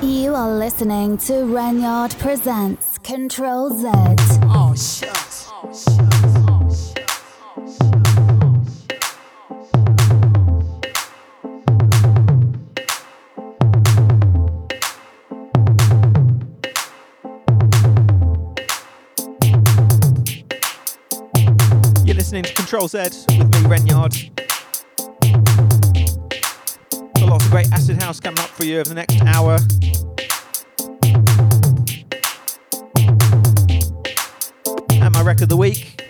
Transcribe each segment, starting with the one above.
You are listening to Renyard Presents Control Z. Oh, shucks. Oh, shucks. Listening to Control Z with me, Renyard. Great acid house coming up for you over the next hour. And my record of the week.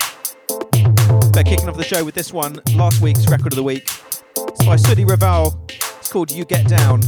They're kicking off the show with this one, last week's record of the week. It's by Sudi Raval. It's called You Get Down.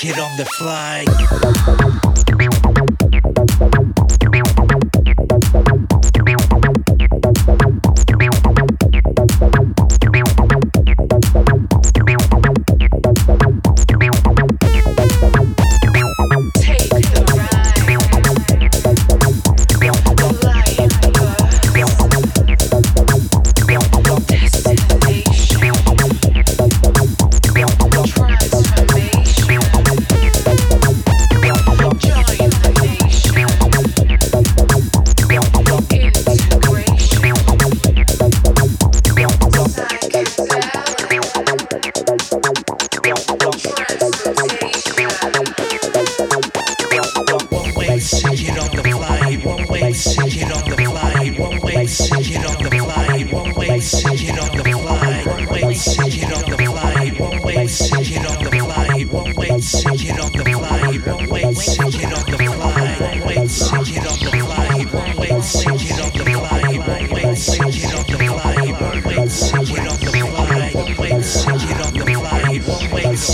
Get on the fly.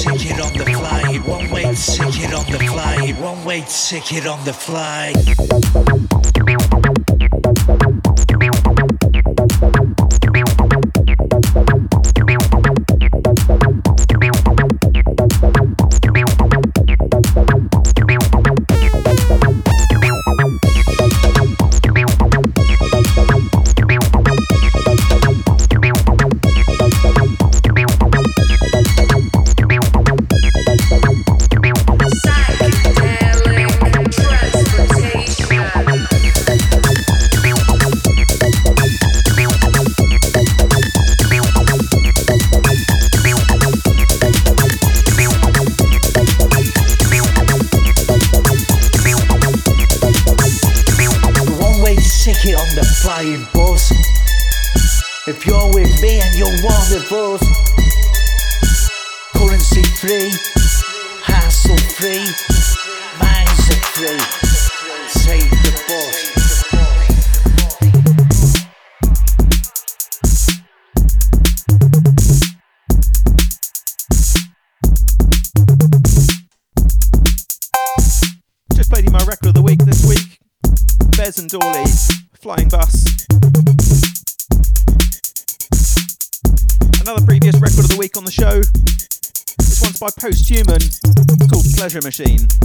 Ticket on the fly. ticket on the flight, one weight, sick it on the fly. Machine.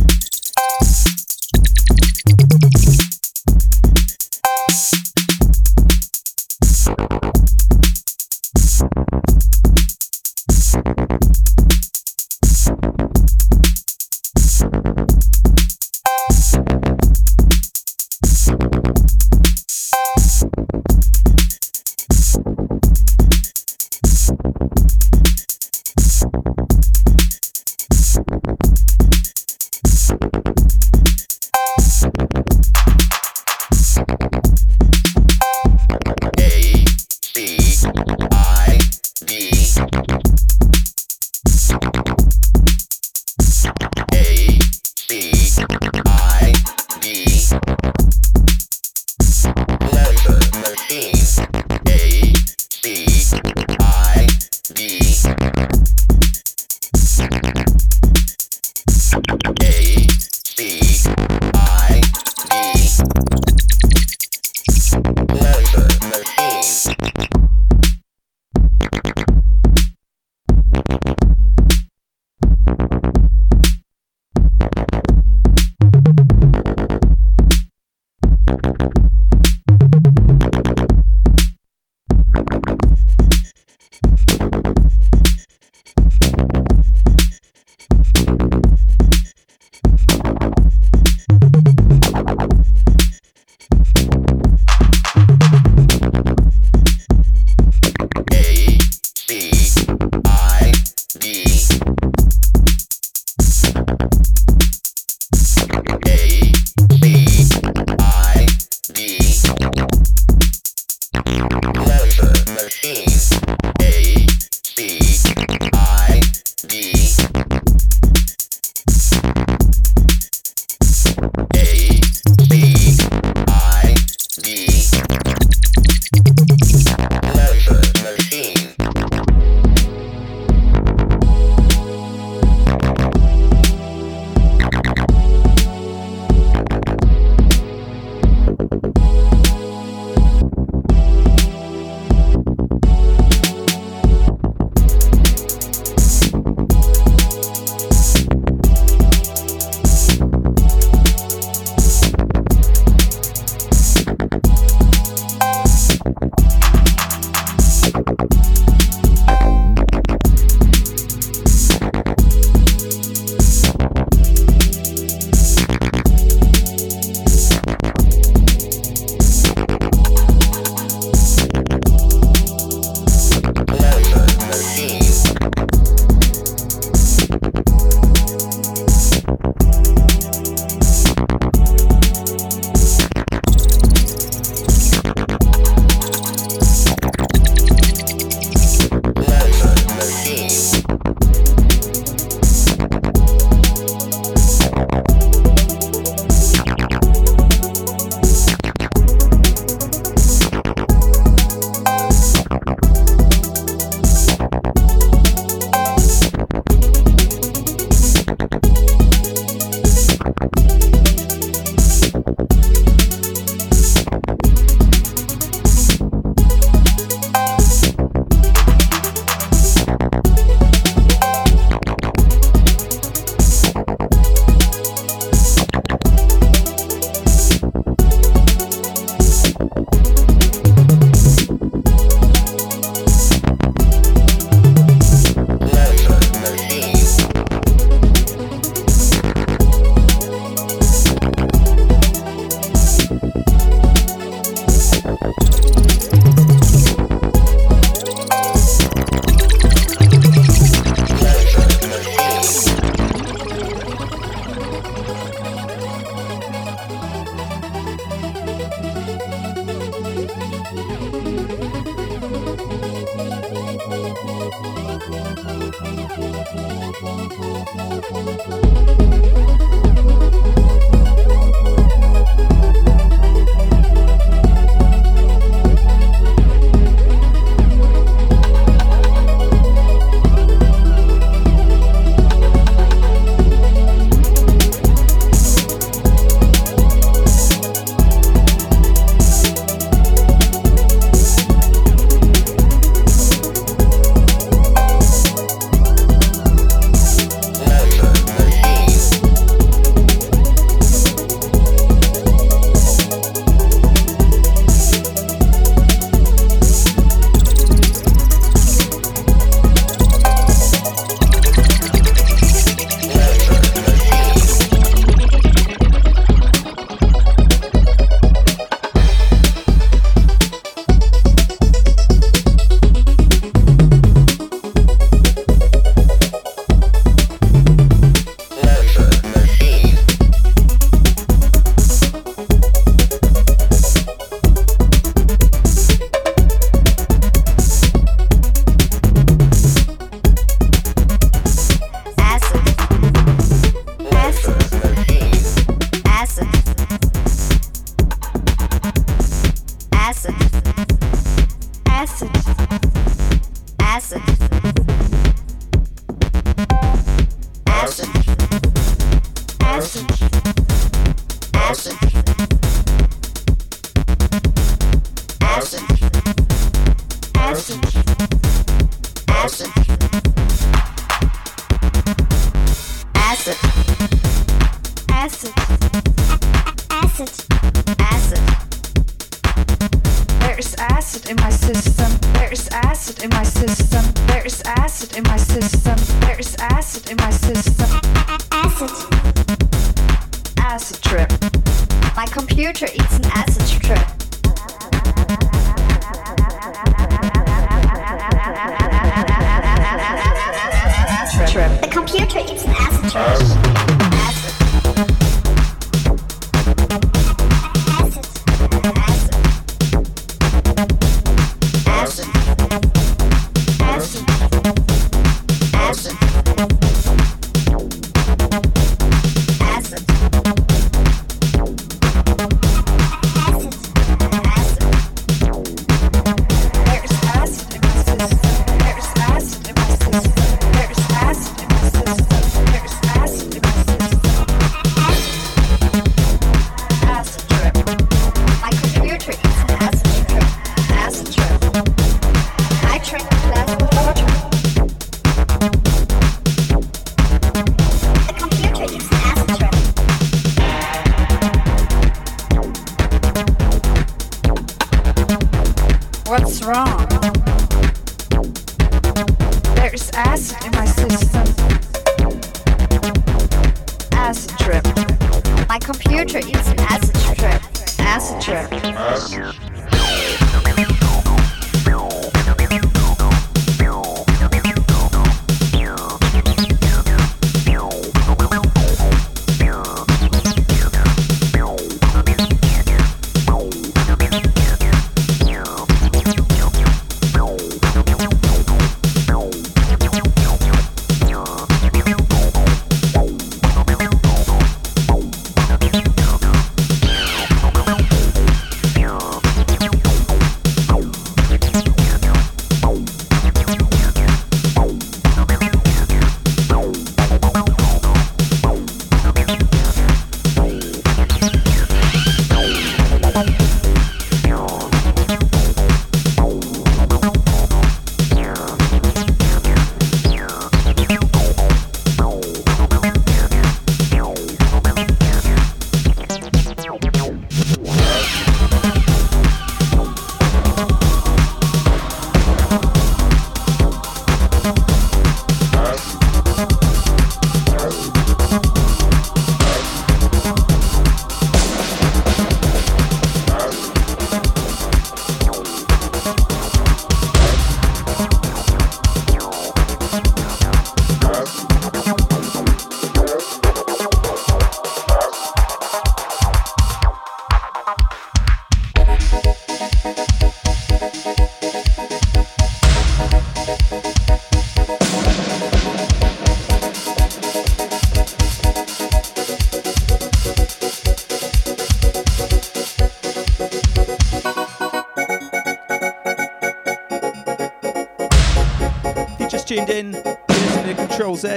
Z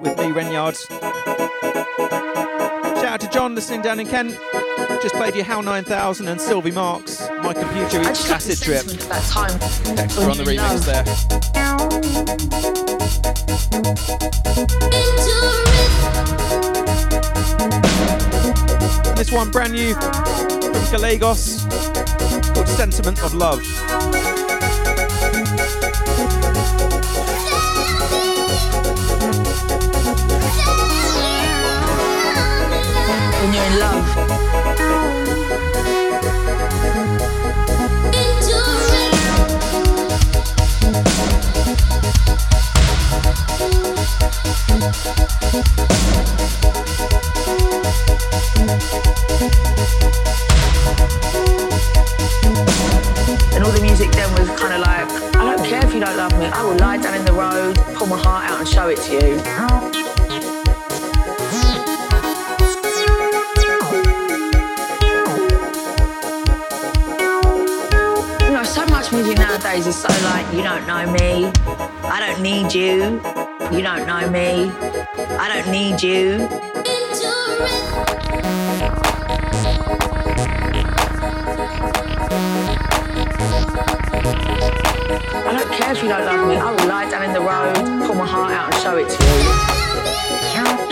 with me, Renyard. Shout out to John listening down in Kent. Just played you Hal 9000 and Sylvie Marks. My computer eats just like the acid trip. that time. Dexter on the remix there. This one brand new from Galagos called Sentiment of Love. Music then was kind of like, I don't care if you don't love me. I will lie down in the road, pull my heart out and show it to you. You know, so much music nowadays is so like, you don't know me, I don't need you, you don't know me, I don't need you. Don't if you don't love me, I will lie down in the road, pull my heart out and show it to you.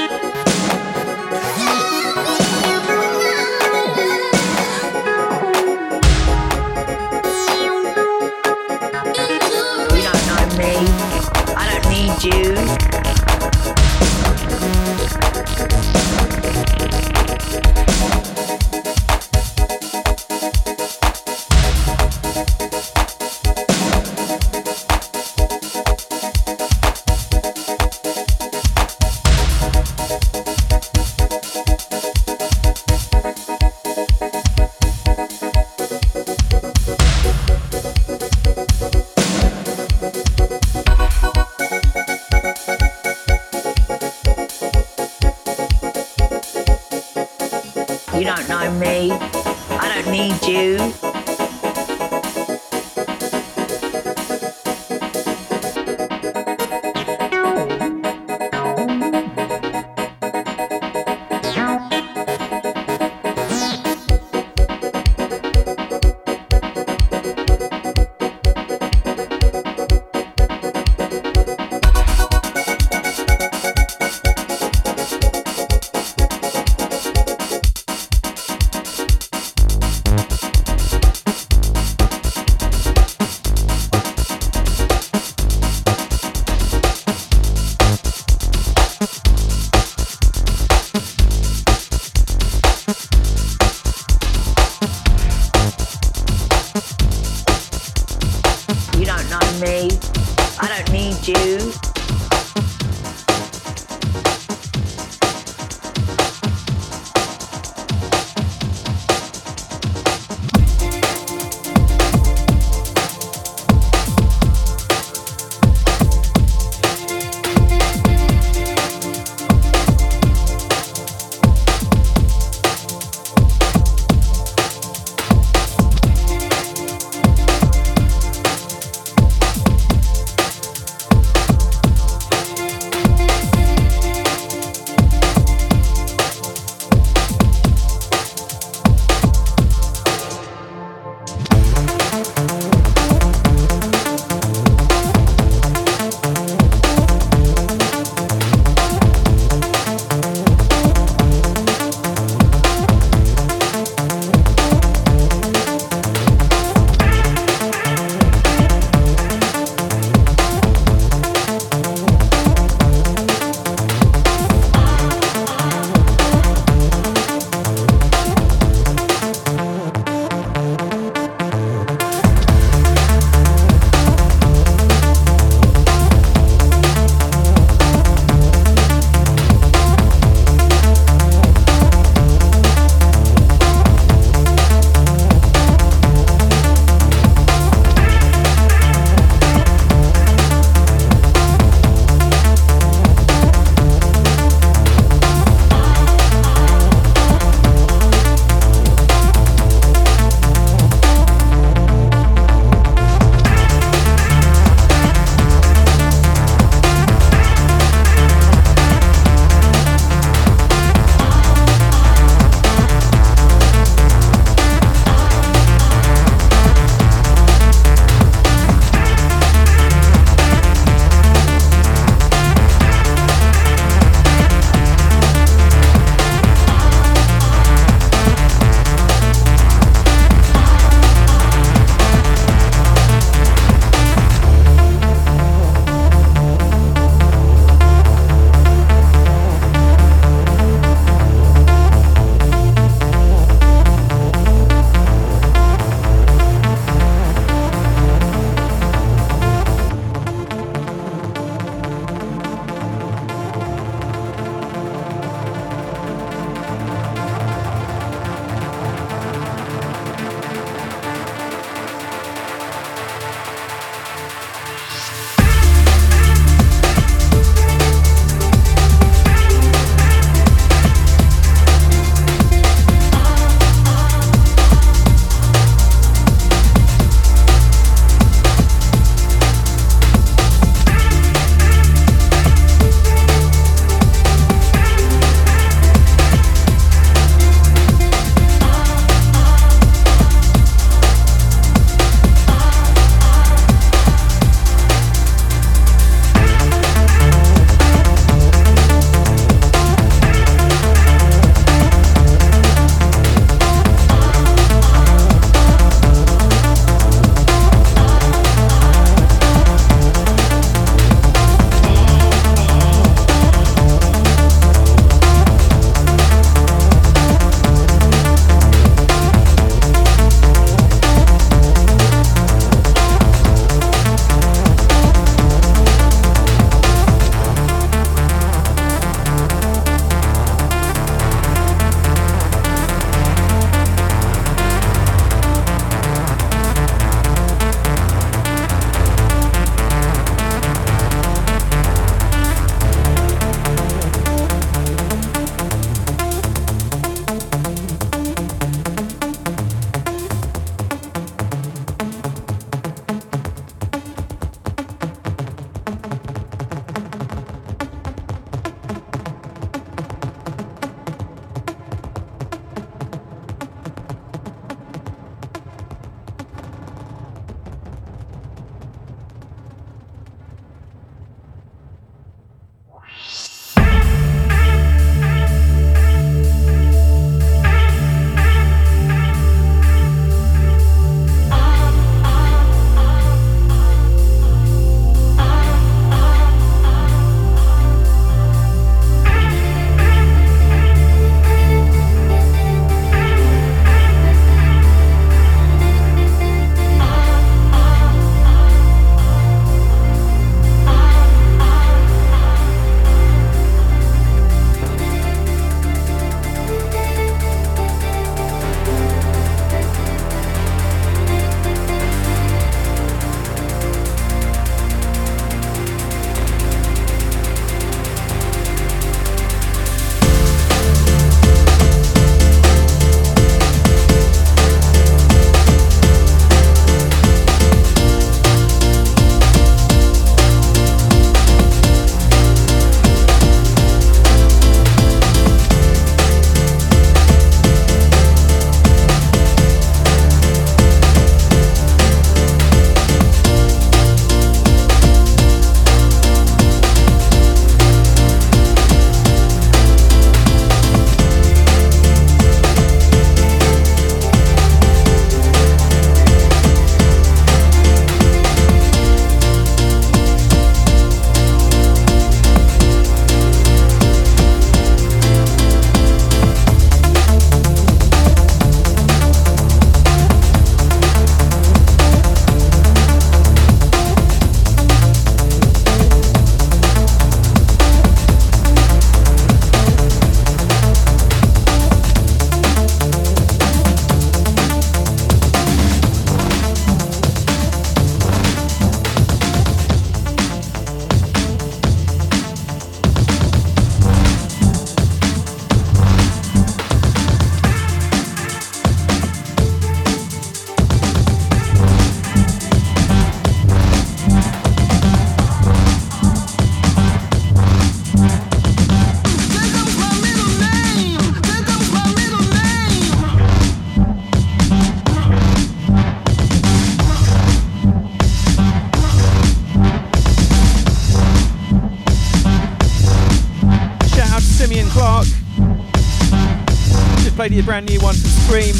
Brand new one from Scream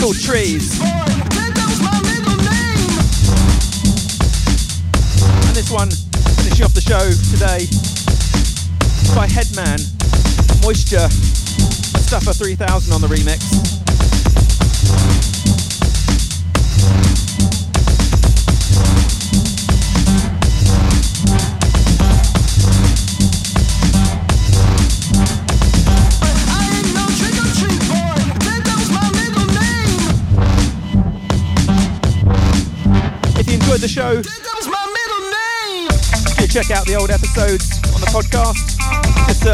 called Trees. And this one, finishing off the show today, by Headman, Moisture, Stuffer 3000 on the remix.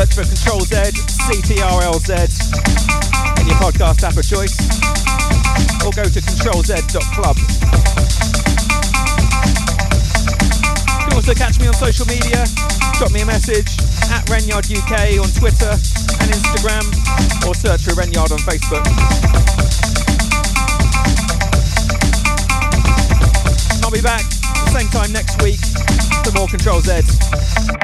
Search for Control Z, CTRLZ in your podcast app of choice, or go to controlz.club. You can also catch me on social media. Drop me a message at Renyard UK on Twitter and Instagram, or search for Renyard on Facebook. I'll be back same time next week for more Control Z.